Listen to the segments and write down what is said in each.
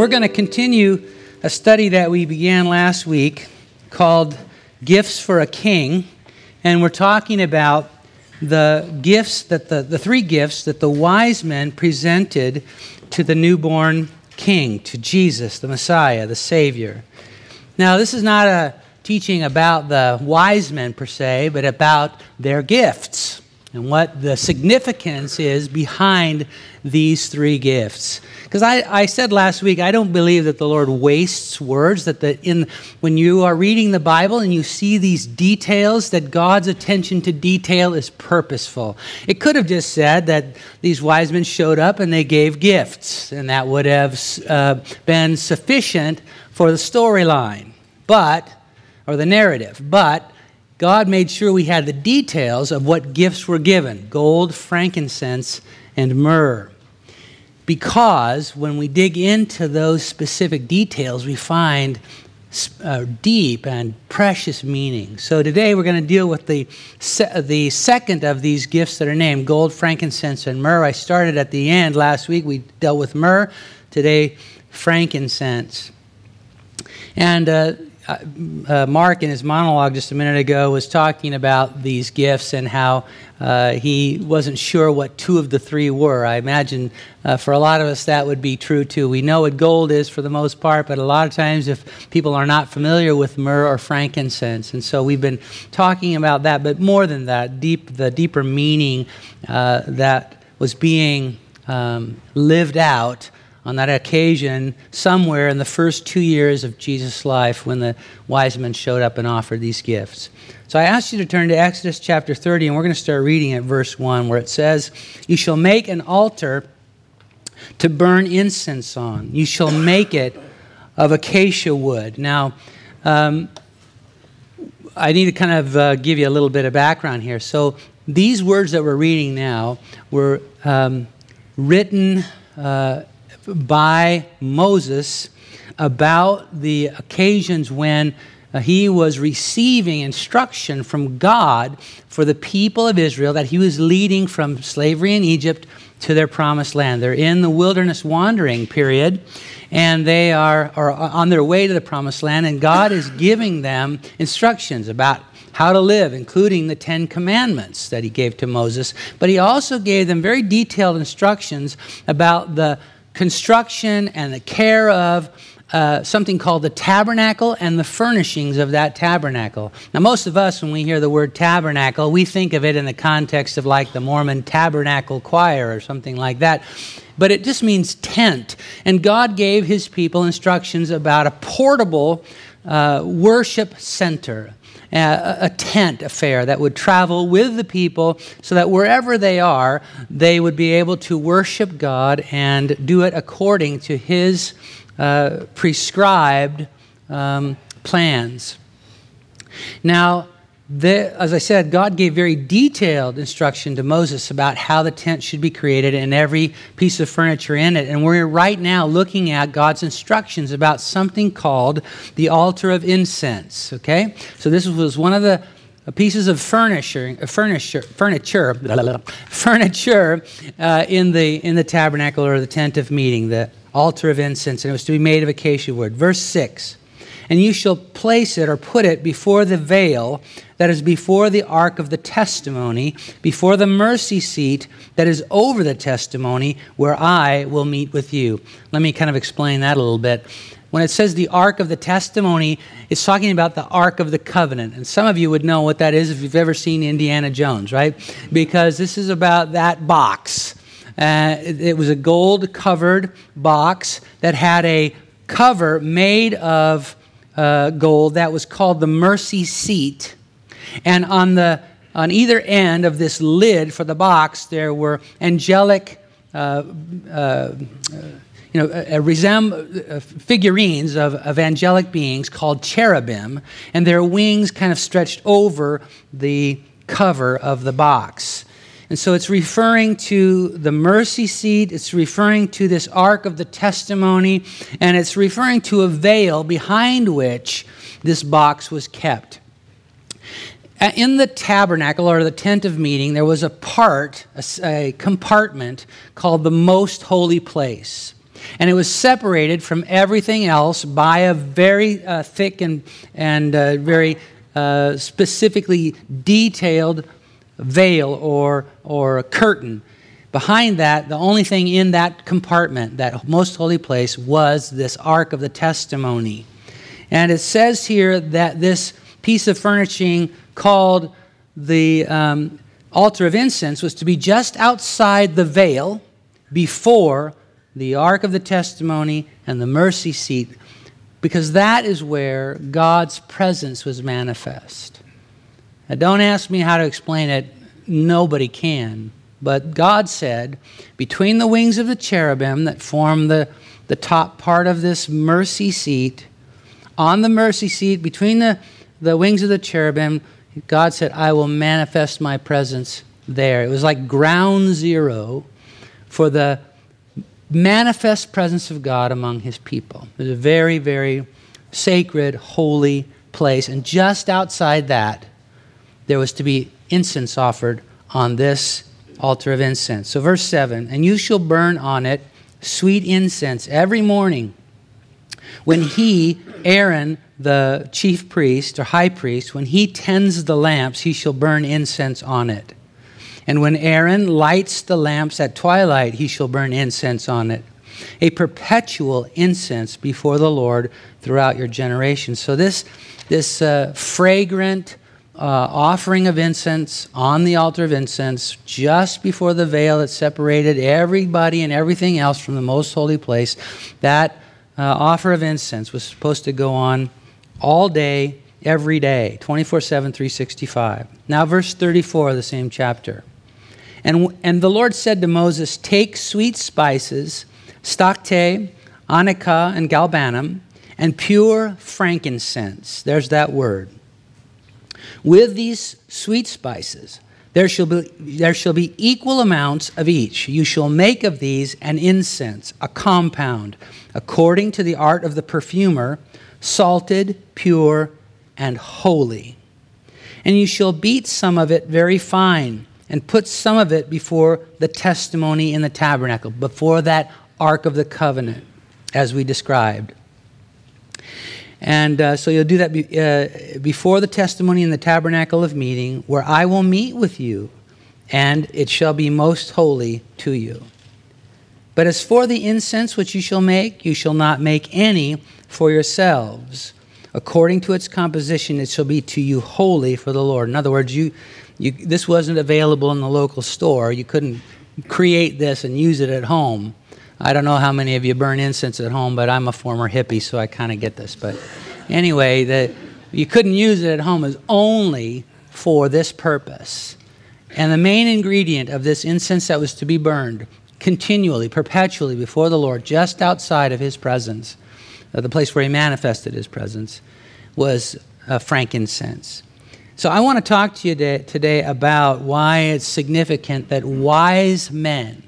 we're going to continue a study that we began last week called Gifts for a King. And we're talking about the gifts that the, the three gifts that the wise men presented to the newborn king, to Jesus, the Messiah, the Savior. Now, this is not a teaching about the wise men per se, but about their gifts and what the significance is behind these three gifts. Because I, I said last week, I don't believe that the Lord wastes words, that the, in, when you are reading the Bible and you see these details, that God's attention to detail is purposeful. It could have just said that these wise men showed up and they gave gifts, and that would have uh, been sufficient for the storyline, but, or the narrative. But, God made sure we had the details of what gifts were given gold, frankincense, and myrrh. Because when we dig into those specific details, we find uh, deep and precious meaning. So today we're going to deal with the, se- the second of these gifts that are named gold, frankincense, and myrrh. I started at the end last week. We dealt with myrrh. Today, frankincense. And uh, uh, uh, Mark, in his monologue just a minute ago, was talking about these gifts and how uh, he wasn't sure what two of the three were. I imagine uh, for a lot of us that would be true too. We know what gold is for the most part, but a lot of times if people are not familiar with myrrh or frankincense, and so we've been talking about that, but more than that, deep the deeper meaning uh, that was being um, lived out on that occasion somewhere in the first two years of Jesus' life when the wise men showed up and offered these gifts. So I asked you to turn to Exodus chapter 30, and we're going to start reading at verse 1, where it says, You shall make an altar to burn incense on. You shall make it of acacia wood. Now, um, I need to kind of uh, give you a little bit of background here. So, these words that we're reading now were um, written uh, by Moses about the occasions when uh, he was receiving instruction from God for the people of Israel that he was leading from slavery in Egypt to their promised land. They're in the wilderness wandering period, and they are, are on their way to the promised land, and God is giving them instructions about how to live, including the Ten Commandments that he gave to Moses. But he also gave them very detailed instructions about the construction and the care of uh, something called the tabernacle and the furnishings of that tabernacle. Now, most of us, when we hear the word tabernacle, we think of it in the context of like the Mormon tabernacle choir or something like that. But it just means tent. And God gave his people instructions about a portable uh, worship center, a tent affair that would travel with the people so that wherever they are, they would be able to worship God and do it according to His uh, prescribed um, plans. Now, the, as I said, God gave very detailed instruction to Moses about how the tent should be created and every piece of furniture in it. And we're right now looking at God's instructions about something called the altar of incense. Okay? So this was one of the pieces of furniture, furniture, furniture, furniture uh, in, the, in the tabernacle or the tent of meeting, the altar of incense, and it was to be made of acacia wood. Verse 6 And you shall place it or put it before the veil that is before the ark of the testimony, before the mercy seat that is over the testimony, where I will meet with you. Let me kind of explain that a little bit. When it says the ark of the testimony, it's talking about the ark of the covenant. And some of you would know what that is if you've ever seen Indiana Jones, right? Because this is about that box. Uh, it, it was a gold covered box that had a cover made of uh, gold that was called the mercy seat and on, the, on either end of this lid for the box, there were angelic uh, uh, you know, uh, resem- uh, figurines of, of angelic beings called cherubim, and their wings kind of stretched over the cover of the box. And so it's referring to the mercy seat, it's referring to this ark of the testimony, and it's referring to a veil behind which this box was kept. In the tabernacle or the tent of meeting, there was a part, a, a, compartment called the most holy place. And it was separated from everything else by a very uh, thick and, and uh, very uh, specifically detailed veil or, or a curtain. Behind that, the only thing in that compartment, that most holy place, was this Ark of the Testimony. And it says here that this piece of furnishing called the um, altar of incense was to be just outside the veil before the Ark of the Testimony and the mercy seat, because that is where God's presence was manifest. Now, don't ask me how to explain it, nobody can. But God said, between the wings of the cherubim that form the, the top part of this mercy seat, on the mercy seat, between the, the wings of the cherubim, God said, I will manifest my presence there. It was like ground zero for the manifest presence of God among his people. It was a very, very sacred, holy place. And just outside that, there was to be incense offered on this altar of incense. So, verse 7 And you shall burn on it sweet incense every morning when he, Aaron, the chief priest or high priest, when he tends the lamps, he shall burn incense on it. And when Aaron lights the lamps at twilight, he shall burn incense on it. A perpetual incense before the Lord throughout your generations. So, this, this uh, fragrant, uh, offering of incense on the altar of incense just before the veil that separated everybody and everything else from the most holy place. That uh, offer of incense was supposed to go on all day, every day, 24 7, 365. Now, verse 34 of the same chapter. And, and the Lord said to Moses, Take sweet spices, stacte, onycha, and galbanum, and pure frankincense. There's that word with these sweet spices, there shall, be, there shall be equal amounts of each. You shall make of these an incense, a compound, according to the art of the perfumer, salted, pure, and holy. And you shall beat some of it very fine, and put some of it before the testimony in the tabernacle, before that ark of the covenant, as we described. And uh, so you'll do that be, uh, before the testimony in the tabernacle of meeting, where I will meet with you, and it shall be most holy to you. But as for the incense which you shall make, you shall not make any for yourselves. According to its composition, it shall be to you holy for the Lord. In other words, you, you, this wasn't available in the local store. You couldn't create this and use it at home. I don't know how many of you burn incense at home, but I'm a former hippie, so I kind of get this. But anyway, that you couldn't use it at home is only for this purpose. And the main ingredient of this incense that was to be burned continually, perpetually before the Lord, just outside of his presence, the place where he manifested his presence, was uh, frankincense. So I want to talk to you today about why it's significant that wise men,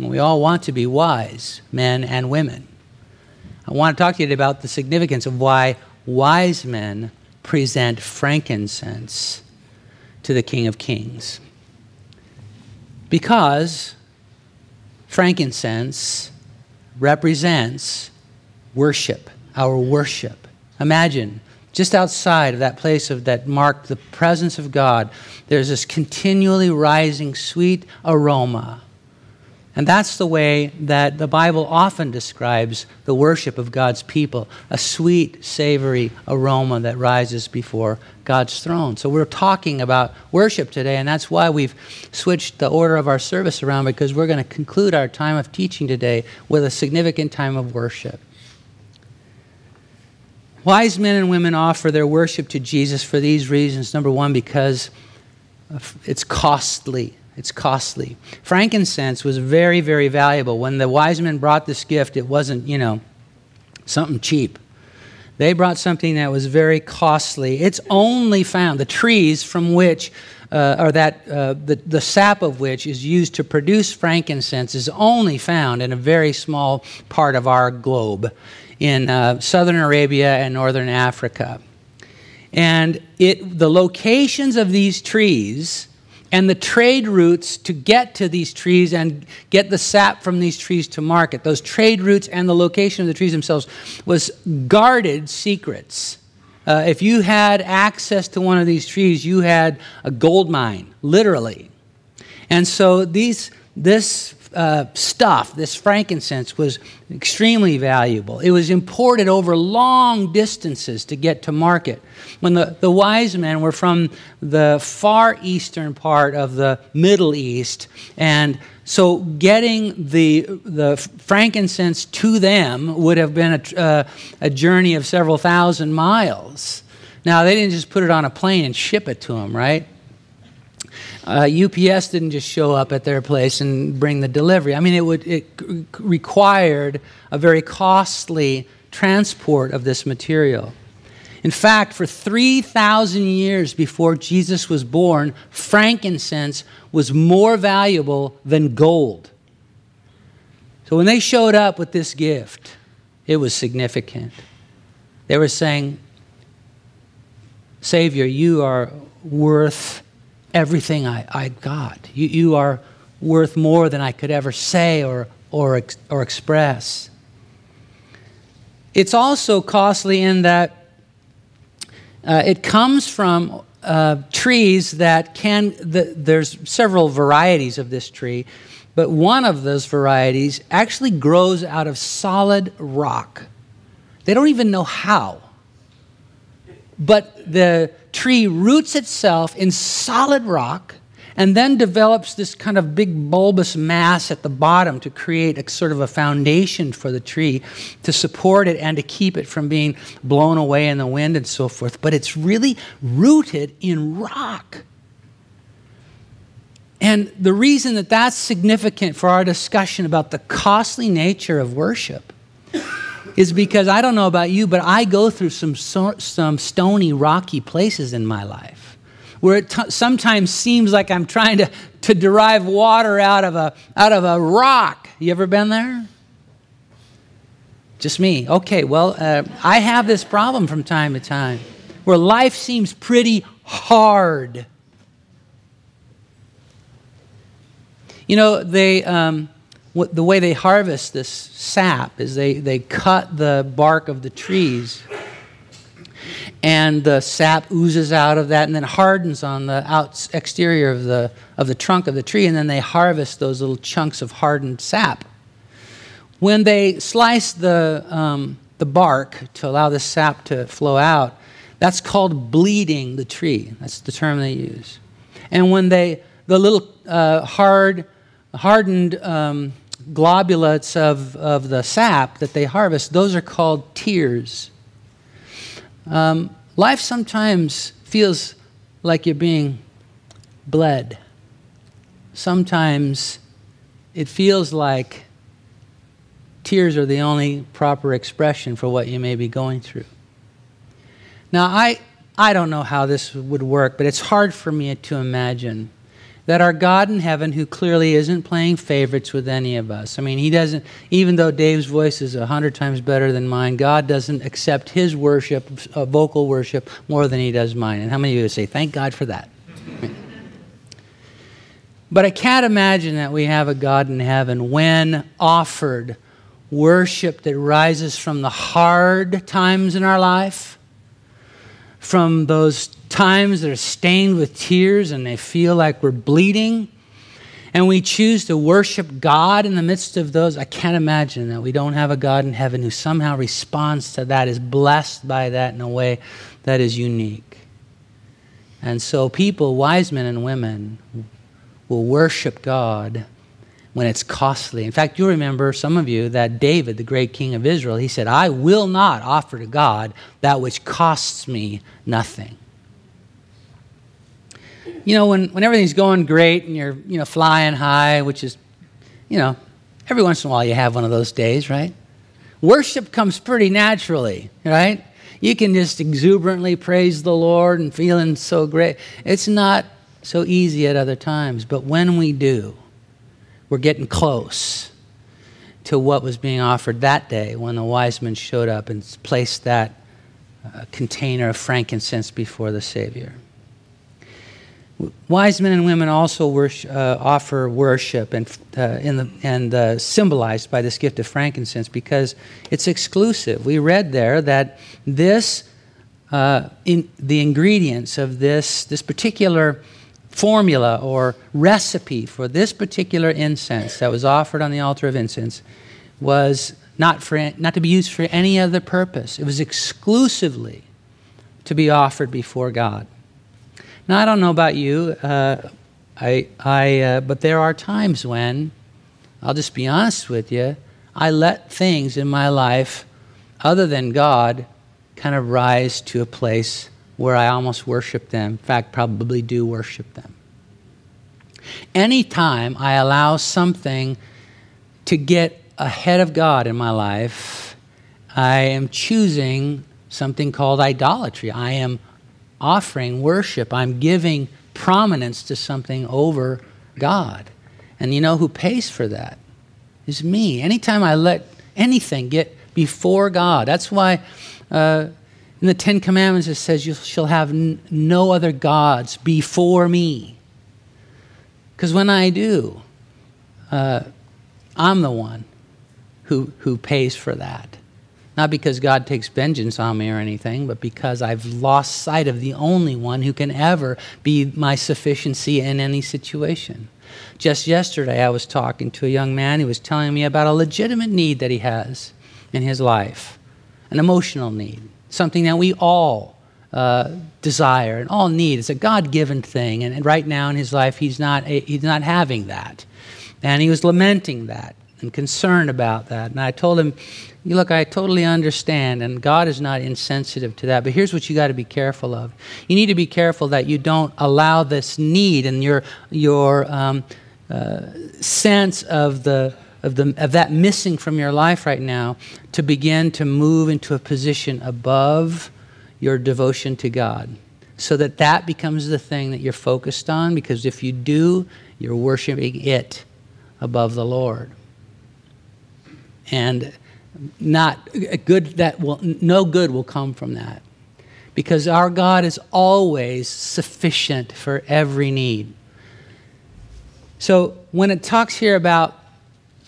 we all want to be wise, men and women. I want to talk to you about the significance of why wise men present frankincense to the King of Kings. Because frankincense represents worship, our worship. Imagine just outside of that place of that marked the presence of God, there's this continually rising sweet aroma and that's the way that the Bible often describes the worship of God's people a sweet, savory aroma that rises before God's throne. So we're talking about worship today, and that's why we've switched the order of our service around because we're going to conclude our time of teaching today with a significant time of worship. Wise men and women offer their worship to Jesus for these reasons. Number one, because it's costly it's costly. Frankincense was very, very valuable. When the wise men brought this gift, it wasn't, you know, something cheap. They brought something that was very costly. It's only found, the trees from which, uh, or that, uh, the, the sap of which is used to produce frankincense, is only found in a very small part of our globe in uh, southern Arabia and northern Africa. And it, the locations of these trees and the trade routes to get to these trees and get the sap from these trees to market. Those trade routes and the location of the trees themselves was guarded secrets. Uh, if you had access to one of these trees, you had a gold mine, literally. And so these, this uh, stuff, this frankincense, was extremely valuable. It was imported over long distances to get to market. When the, the wise men were from the far eastern part of the Middle East, and so getting the, the frankincense to them would have been a, uh, a journey of several thousand miles. Now, they didn't just put it on a plane and ship it to them, right? Uh, UPS didn't just show up at their place and bring the delivery. I mean, it, would, it required a very costly transport of this material. In fact, for 3,000 years before Jesus was born, frankincense was more valuable than gold. So when they showed up with this gift, it was significant. They were saying, Savior, you are worth everything I, I got. You, you are worth more than I could ever say or, or, or express. It's also costly in that uh, it comes from uh, trees that can, the, there's several varieties of this tree, but one of those varieties actually grows out of solid rock. They don't even know how. But the tree roots itself in solid rock and then develops this kind of big bulbous mass at the bottom to create a sort of a foundation for the tree to support it and to keep it from being blown away in the wind and so forth. But it's really rooted in rock. And the reason that that's significant for our discussion about the costly nature of worship is because I don't know about you, but I go through some, so, some stony, rocky places in my life where it t- sometimes seems like I'm trying to, to derive water out of, a, out of a rock. You ever been there? Just me. Okay, well, uh, I have this problem from time to time where life seems pretty hard. You know, they. Um, what, the way they harvest this sap is they, they cut the bark of the trees and the sap oozes out of that and then hardens on the out, exterior of the, of the trunk of the tree and then they harvest those little chunks of hardened sap. When they slice the, um, the bark to allow the sap to flow out that's called bleeding the tree. That's the term they use. And when they the little uh, hard hardened um, globulates of, of the sap that they harvest, those are called tears. Um, life sometimes feels like you're being bled. Sometimes it feels like tears are the only proper expression for what you may be going through. Now, I, I don't know how this would work, but it's hard for me to imagine that our God in heaven, who clearly isn't playing favorites with any of us, I mean, he doesn't, even though Dave's voice is a hundred times better than mine, God doesn't accept his worship, uh, vocal worship, more than he does mine. And how many of you would say, thank God for that? but I can't imagine that we have a God in heaven when offered worship that rises from the hard times in our life, from those times that are stained with tears and they feel like we're bleeding, and we choose to worship God in the midst of those, I can't imagine that we don't have a God in heaven who somehow responds to that, is blessed by that in a way that is unique. And so, people, wise men and women, will worship God when it's costly. In fact, you remember, some of you, that David, the great king of Israel, he said, I will not offer to God that which costs me nothing you know, when, when everything's going great and you're, you know, flying high, which is, you know, every once in a while you have one of those days, right? Worship comes pretty naturally, right? You can just exuberantly praise the Lord and feeling so great. It's not so easy at other times, but when we do, we're getting close to what was being offered that day when the wise men showed up and placed that uh, container of frankincense before the Savior. Wise men and women also worship, uh, offer worship and, uh, the, and uh, symbolized by this gift of frankincense because it's exclusive. We read there that this, uh, in, the ingredients of this, this particular formula or recipe for this particular incense that was offered on the altar of incense was not, for, not to be used for any other purpose. It was exclusively to be offered before God. Now, I don't know about you, uh, I, I, uh, but there are times when, I'll just be honest with you, I let things in my life other than God kind of rise to a place where I almost worship them. In fact, probably do worship them. Anytime I allow something to get ahead of God in my life, I am choosing something called idolatry. I am offering worship. I'm giving prominence to something over God. And you know who pays for that? Is me. Anytime I let anything get before God, that's why uh, in the Ten Commandments it says, You shall have n- no other gods before me. Because when I do, uh, I'm the one who, who pays for that. Not because God takes vengeance on me or anything, but because I've lost sight of the only one who can ever be my sufficiency in any situation. Just yesterday, I was talking to a young man who was telling me about a legitimate need that he has in his life an emotional need, something that we all uh, desire and all need. It's a God given thing. And, right now in his life, he's not, he's not having that. And he was lamenting that and concerned about that. And I told him, Look, I totally understand, and God is not insensitive to that. But here's what you got to be careful of. You need to be careful that you don't allow this need and your your um, uh, sense of the of the of that missing from your life right now to begin to move into a position above your devotion to God, so that that becomes the thing that you're focused on. Because if you do, you're worshiping it above the Lord. And not good that will no good will come from that. Because our god is always sufficient for every need. So when it talks here about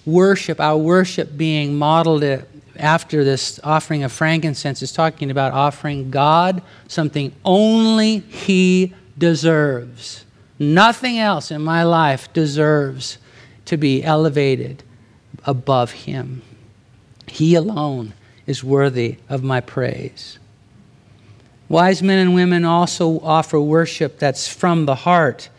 worship our worship being modeled after this offering of frankincense is talking about offering god something only he deserves. Nothing else in my life deserves to be elevated above him he alone is worthy of my praise. Wise men and women also offer worship that's from the heart.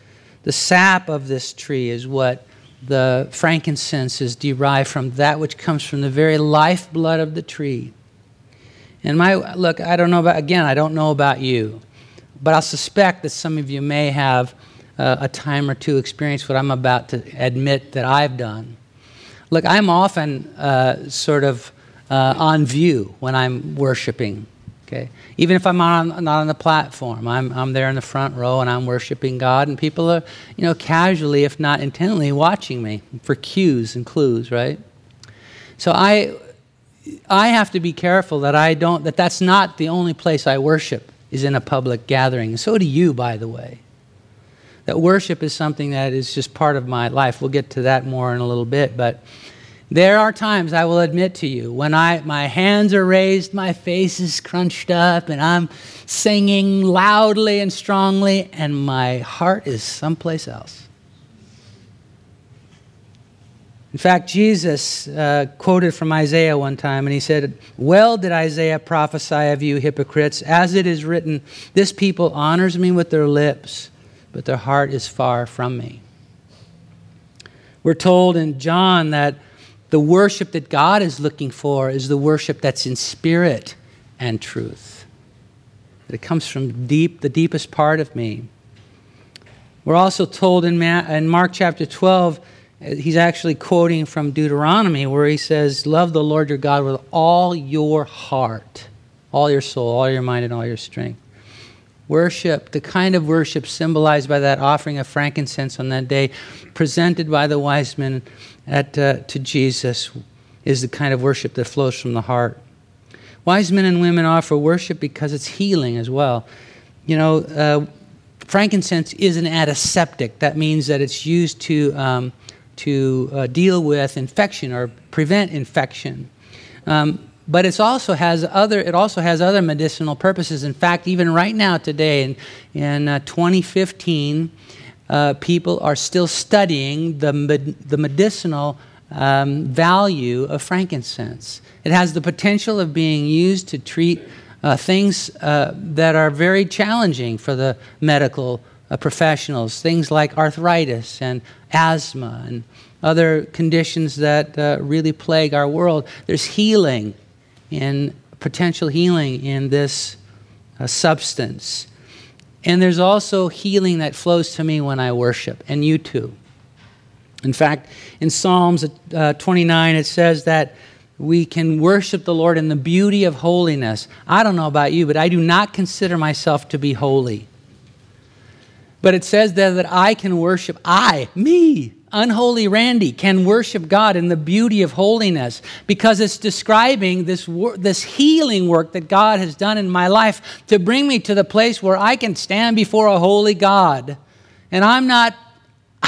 The sap of this tree is what the frankincense is derived from, that which comes from the very lifeblood of the tree. And my look, I don't know about again, I don't know about you, but I suspect that some of you may have uh, a time or two experience what I'm about to admit that I've done. Look, I'm often uh, sort of uh, on view when I'm worshiping. Okay, even if I'm on, not on the platform, I'm, I'm there in the front row and I'm worshiping God, and people are, you know, casually, if not intently, watching me for cues and clues, right? So I, I have to be careful that I don't that that's not the only place I worship is in a public gathering. So do you, by the way that worship is something that is just part of my life. We'll get to that more in a little bit, but there are times I will admit to you when I my hands are raised, my face is crunched up, and I'm singing loudly and strongly, and my heart is someplace else. In fact, Jesus uh, quoted from Isaiah one time, and he said, Well did Isaiah prophesy of you, hypocrites, as it is written, This people honors me with their lips but their heart is far from me. We're told in John that the worship that God is looking for is the worship that's in spirit and truth. That it comes from deep, the deepest part of me. We're also told in, in Mark chapter 12, uh, he's actually quoting from Deuteronomy where he says, Love the Lord your God with all your heart, all your soul, all your mind, and all your strength. Worship, the kind of worship symbolized by that offering of frankincense on that day, presented by the wise men at, uh, to Jesus, is the kind of worship that flows from the heart. Wise men and women offer worship because it's healing as well. You know, uh, frankincense is an antiseptic. That means that it's used to, um, to uh, deal with infection or prevent infection. Um, but it also has other it also has other medicinal purposes. In fact, even right now today in in uh, 2015, uh, people are still studying the med- the medicinal um, value of frankincense. It has the potential of being used to treat uh, things uh, that are very challenging for the medical uh, professionals, things like arthritis and asthma and other conditions that uh, really plague our world. There's healing in potential healing in this uh, substance. And there's also healing that flows to me when I worship, and you too. In fact, in Psalms uh, 29, it says that we can worship the Lord in the beauty of holiness. I don't know about you, but I do not consider myself to be holy. But it says there that I can worship, I, me, unholy Randy, can worship God in the beauty of holiness because it's describing this, this healing work that God has done in my life to bring me to the place where I can stand before a holy God. And I'm not,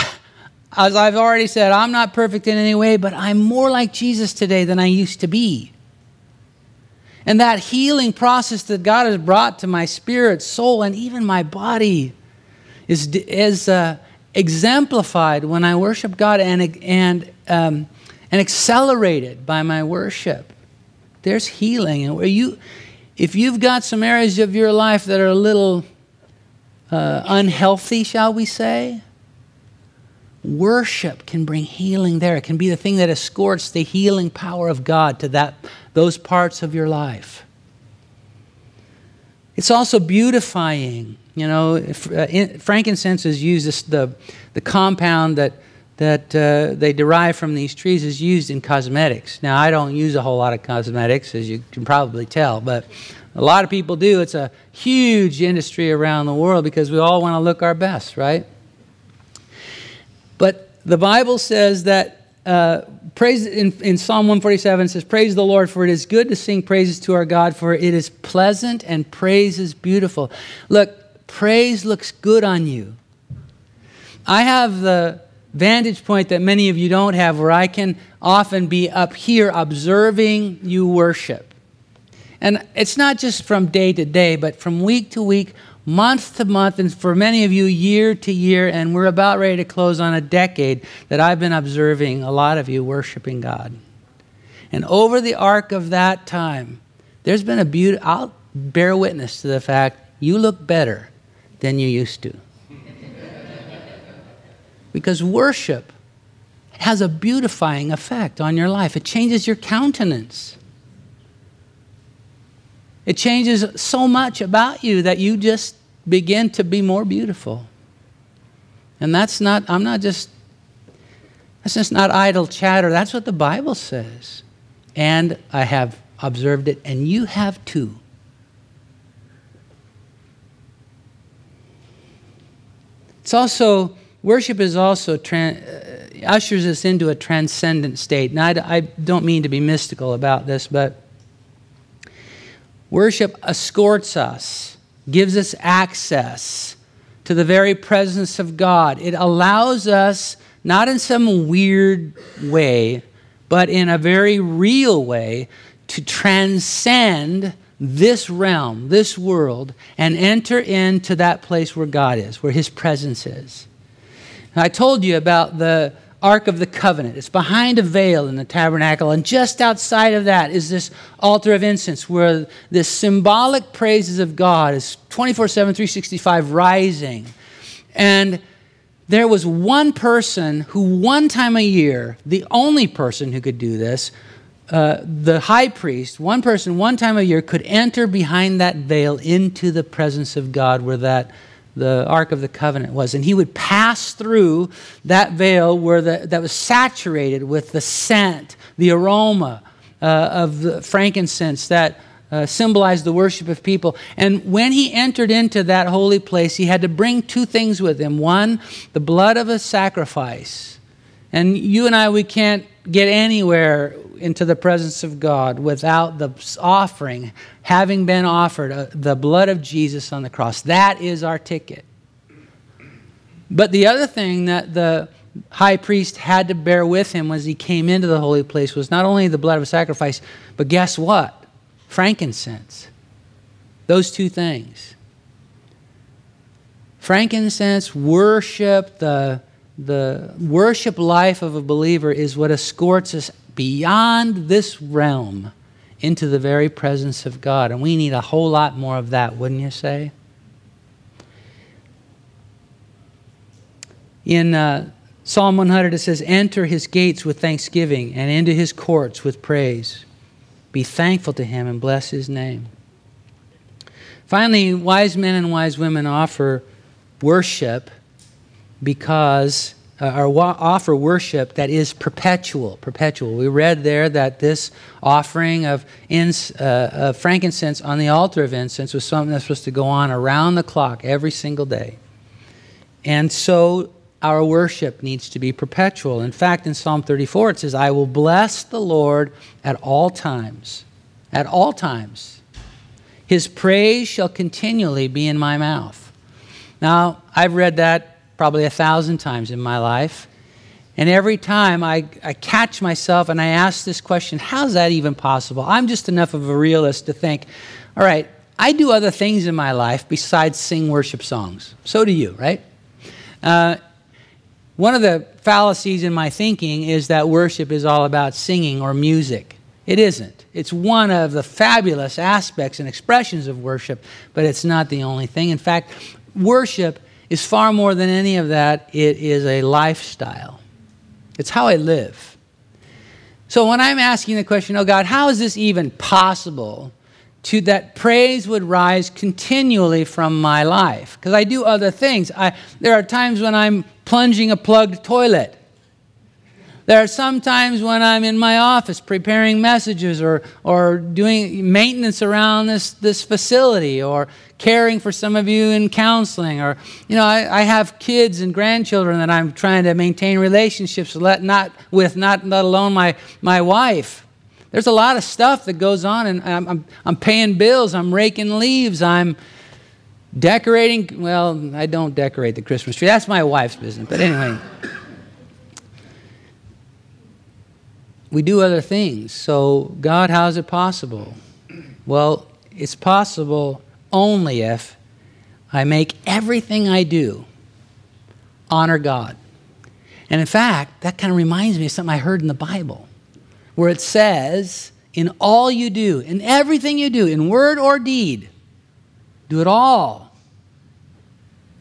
as I've already said, I'm not perfect in any way, but I'm more like Jesus today than I used to be. And that healing process that God has brought to my spirit, soul, and even my body is, is uh, exemplified when I worship God and, and, um, and accelerated by my worship. There's healing. And where you, if you've got some areas of your life that are a little uh, unhealthy, shall we say, worship can bring healing there. It can be the thing that escorts the healing power of God to that, those parts of your life. It's also beautifying. You know, uh, in, frankincense is used, the, the compound that, that uh, they derive from these trees is used in cosmetics. Now, I don't use a whole lot of cosmetics, as you can probably tell, but a lot of people do. It's a huge industry around the world because we all want to look our best, right? But the Bible says that uh, praise in, in Psalm 147 says, Praise the Lord, for it is good to sing praises to our God, for it is pleasant and praise is beautiful. Look, praise looks good on you. I have the vantage point that many of you don't have where I can often be up here observing you worship. And it's not just from day to day, but from week to week, month to month, and for many of you, year to year, and we're about ready to close on a decade that I've been observing a lot of you worshiping God. And over the arc of that time, there's been a beauty. I'll bear witness to the fact you look better than you used to. because worship has a beautifying effect on your life, it changes your countenance. It changes so much about you that you just begin to be more beautiful. And that's not, I'm not just, that's just not idle chatter. That's what the Bible says. And I have observed it, and you have too. It's also, worship is also, uh, ushers us into a transcendent state. Now, I, I don't mean to be mystical about this, but worship escorts us gives us access to the very presence of God. It allows us, not in some weird way, but in a very real way, to transcend this realm, this world, and enter into that place where God is, where His presence is. I told you about the Ark of the Covenant. It's behind a veil in the tabernacle, and just outside of that is this altar of incense where the symbolic praises of God is 24 7, 365 rising. And there was one person who, one time a year, the only person who could do this, uh, the high priest, one person, one time a year, could enter behind that veil into the presence of God where that the Ark of the Covenant was. And he would pass through that veil where the, that was saturated with the scent, the aroma uh, of the frankincense that uh, symbolized the worship of people. And when he entered into that holy place, he had to bring two things with him one, the blood of a sacrifice. And you and I, we can't get anywhere into the presence of God without the offering having been offered, uh, the blood of Jesus on the cross. That is our ticket. But the other thing that the high priest had to bear with him as he came into the holy place was not only the blood of a sacrifice, but guess what? Frankincense. Those two things. Frankincense, worship, the, the worship life of a believer is what escorts us beyond this realm into the very presence of God. And we need a whole lot more of that, wouldn't you say? In uh, Psalm 100, it says, Enter his gates with thanksgiving and into his courts with praise. Be thankful to him and bless his name. Finally, wise men and wise women offer worship because uh, or wa- offer worship that is perpetual. Perpetual. We read there that this offering of, ins, uh, of frankincense on the altar of incense was something that's supposed to go on around the clock every single day. And so our worship needs to be perpetual. In fact, in Psalm 34, it says, I will bless the Lord at all times. At all times. His praise shall continually be in my mouth. Now, I've read that probably a thousand times in my life. And every time I, I catch myself and I ask this question, how's that even possible? I'm just enough of a realist to think, all right, I do other things in my life besides sing worship songs. So do you, right? Uh, one of the fallacies in my thinking is that worship is all about singing or music. It isn't. It's one of the fabulous aspects and expressions of worship, but it's not the only thing. In fact, worship is far more than any of that, it is a lifestyle. It's how I live. So when I'm asking the question, oh God, how is this even possible to that praise would rise continually from my life? Because I do other things. I, there are times when I'm plunging a plugged toilet. There are some times when I'm in my office preparing messages or, or doing maintenance around this, this facility or caring for some of you in counseling. Or, you know, I, I have kids and grandchildren that I'm trying to maintain relationships with, not, with, not let alone my, my wife. There's a lot of stuff that goes on, and I'm, I'm, I'm paying bills, I'm raking leaves, I'm decorating. Well, I don't decorate the Christmas tree. That's my wife's business. But anyway. we do other things. So, God, how is it possible? Well, it's possible only if I make everything I do honor God. And in fact, that kind of reminds me of something I heard in the Bible, where it says, in all you do, in everything you do, in word or deed, do it all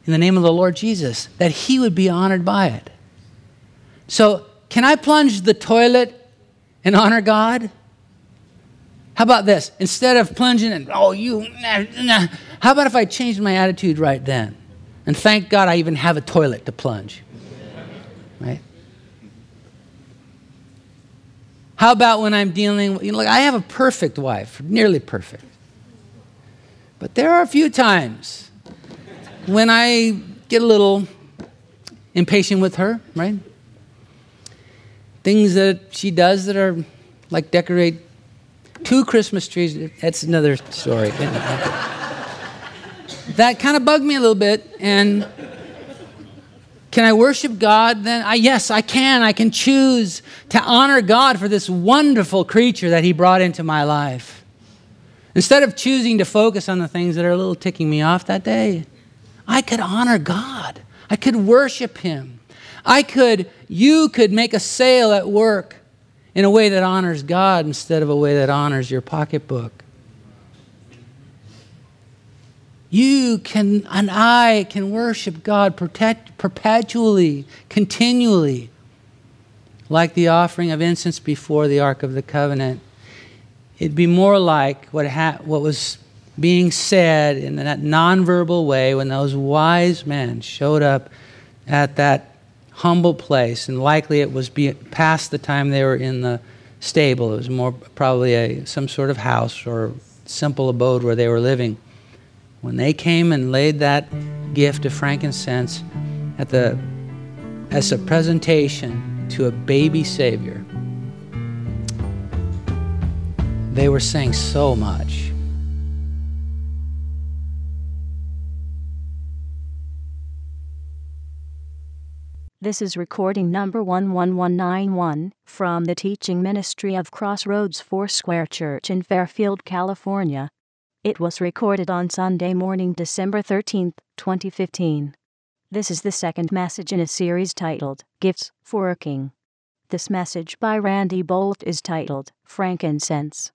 in the name of the Lord Jesus, that He would be honored by it. So, can I plunge the toilet and honor God? How about this? Instead of plunging and, oh, you, nah, nah, how about if I changed my attitude right then? And thank God I even have a toilet to plunge. Right? How about when I'm dealing, you know, like I have a perfect wife, nearly perfect. But there are a few times when I get a little impatient with her, right? Things that she does that are like decorate two Christmas trees. That's another story. that kind of bugged me a little bit. And can I worship God then? I, yes, I can. I can choose to honor God for this wonderful creature that He brought into my life. Instead of choosing to focus on the things that are a little ticking me off that day, I could honor God. I could worship Him. I could, you could make a sale at work in a way that honors God instead of a way that honors your pocketbook. You can, and I can worship God protect, perpetually, continually, like the offering of incense before the Ark of the Covenant. It'd be more like what, ha- what was being said in that nonverbal way when those wise men showed up at that humble place, and likely it was be, past the time they were in the stable. It was more probably a, some sort of house or simple abode where they were living. When they came and laid that gift of frankincense at the, as a presentation to a baby Savior, they were saying so much. This is recording number 11191 from the teaching ministry of Crossroads Foursquare Church in Fairfield, California. It was recorded on Sunday morning, December 13, 2015. This is the second message in a series titled Gifts for a King. This message by Randy Boldt is titled Frankincense.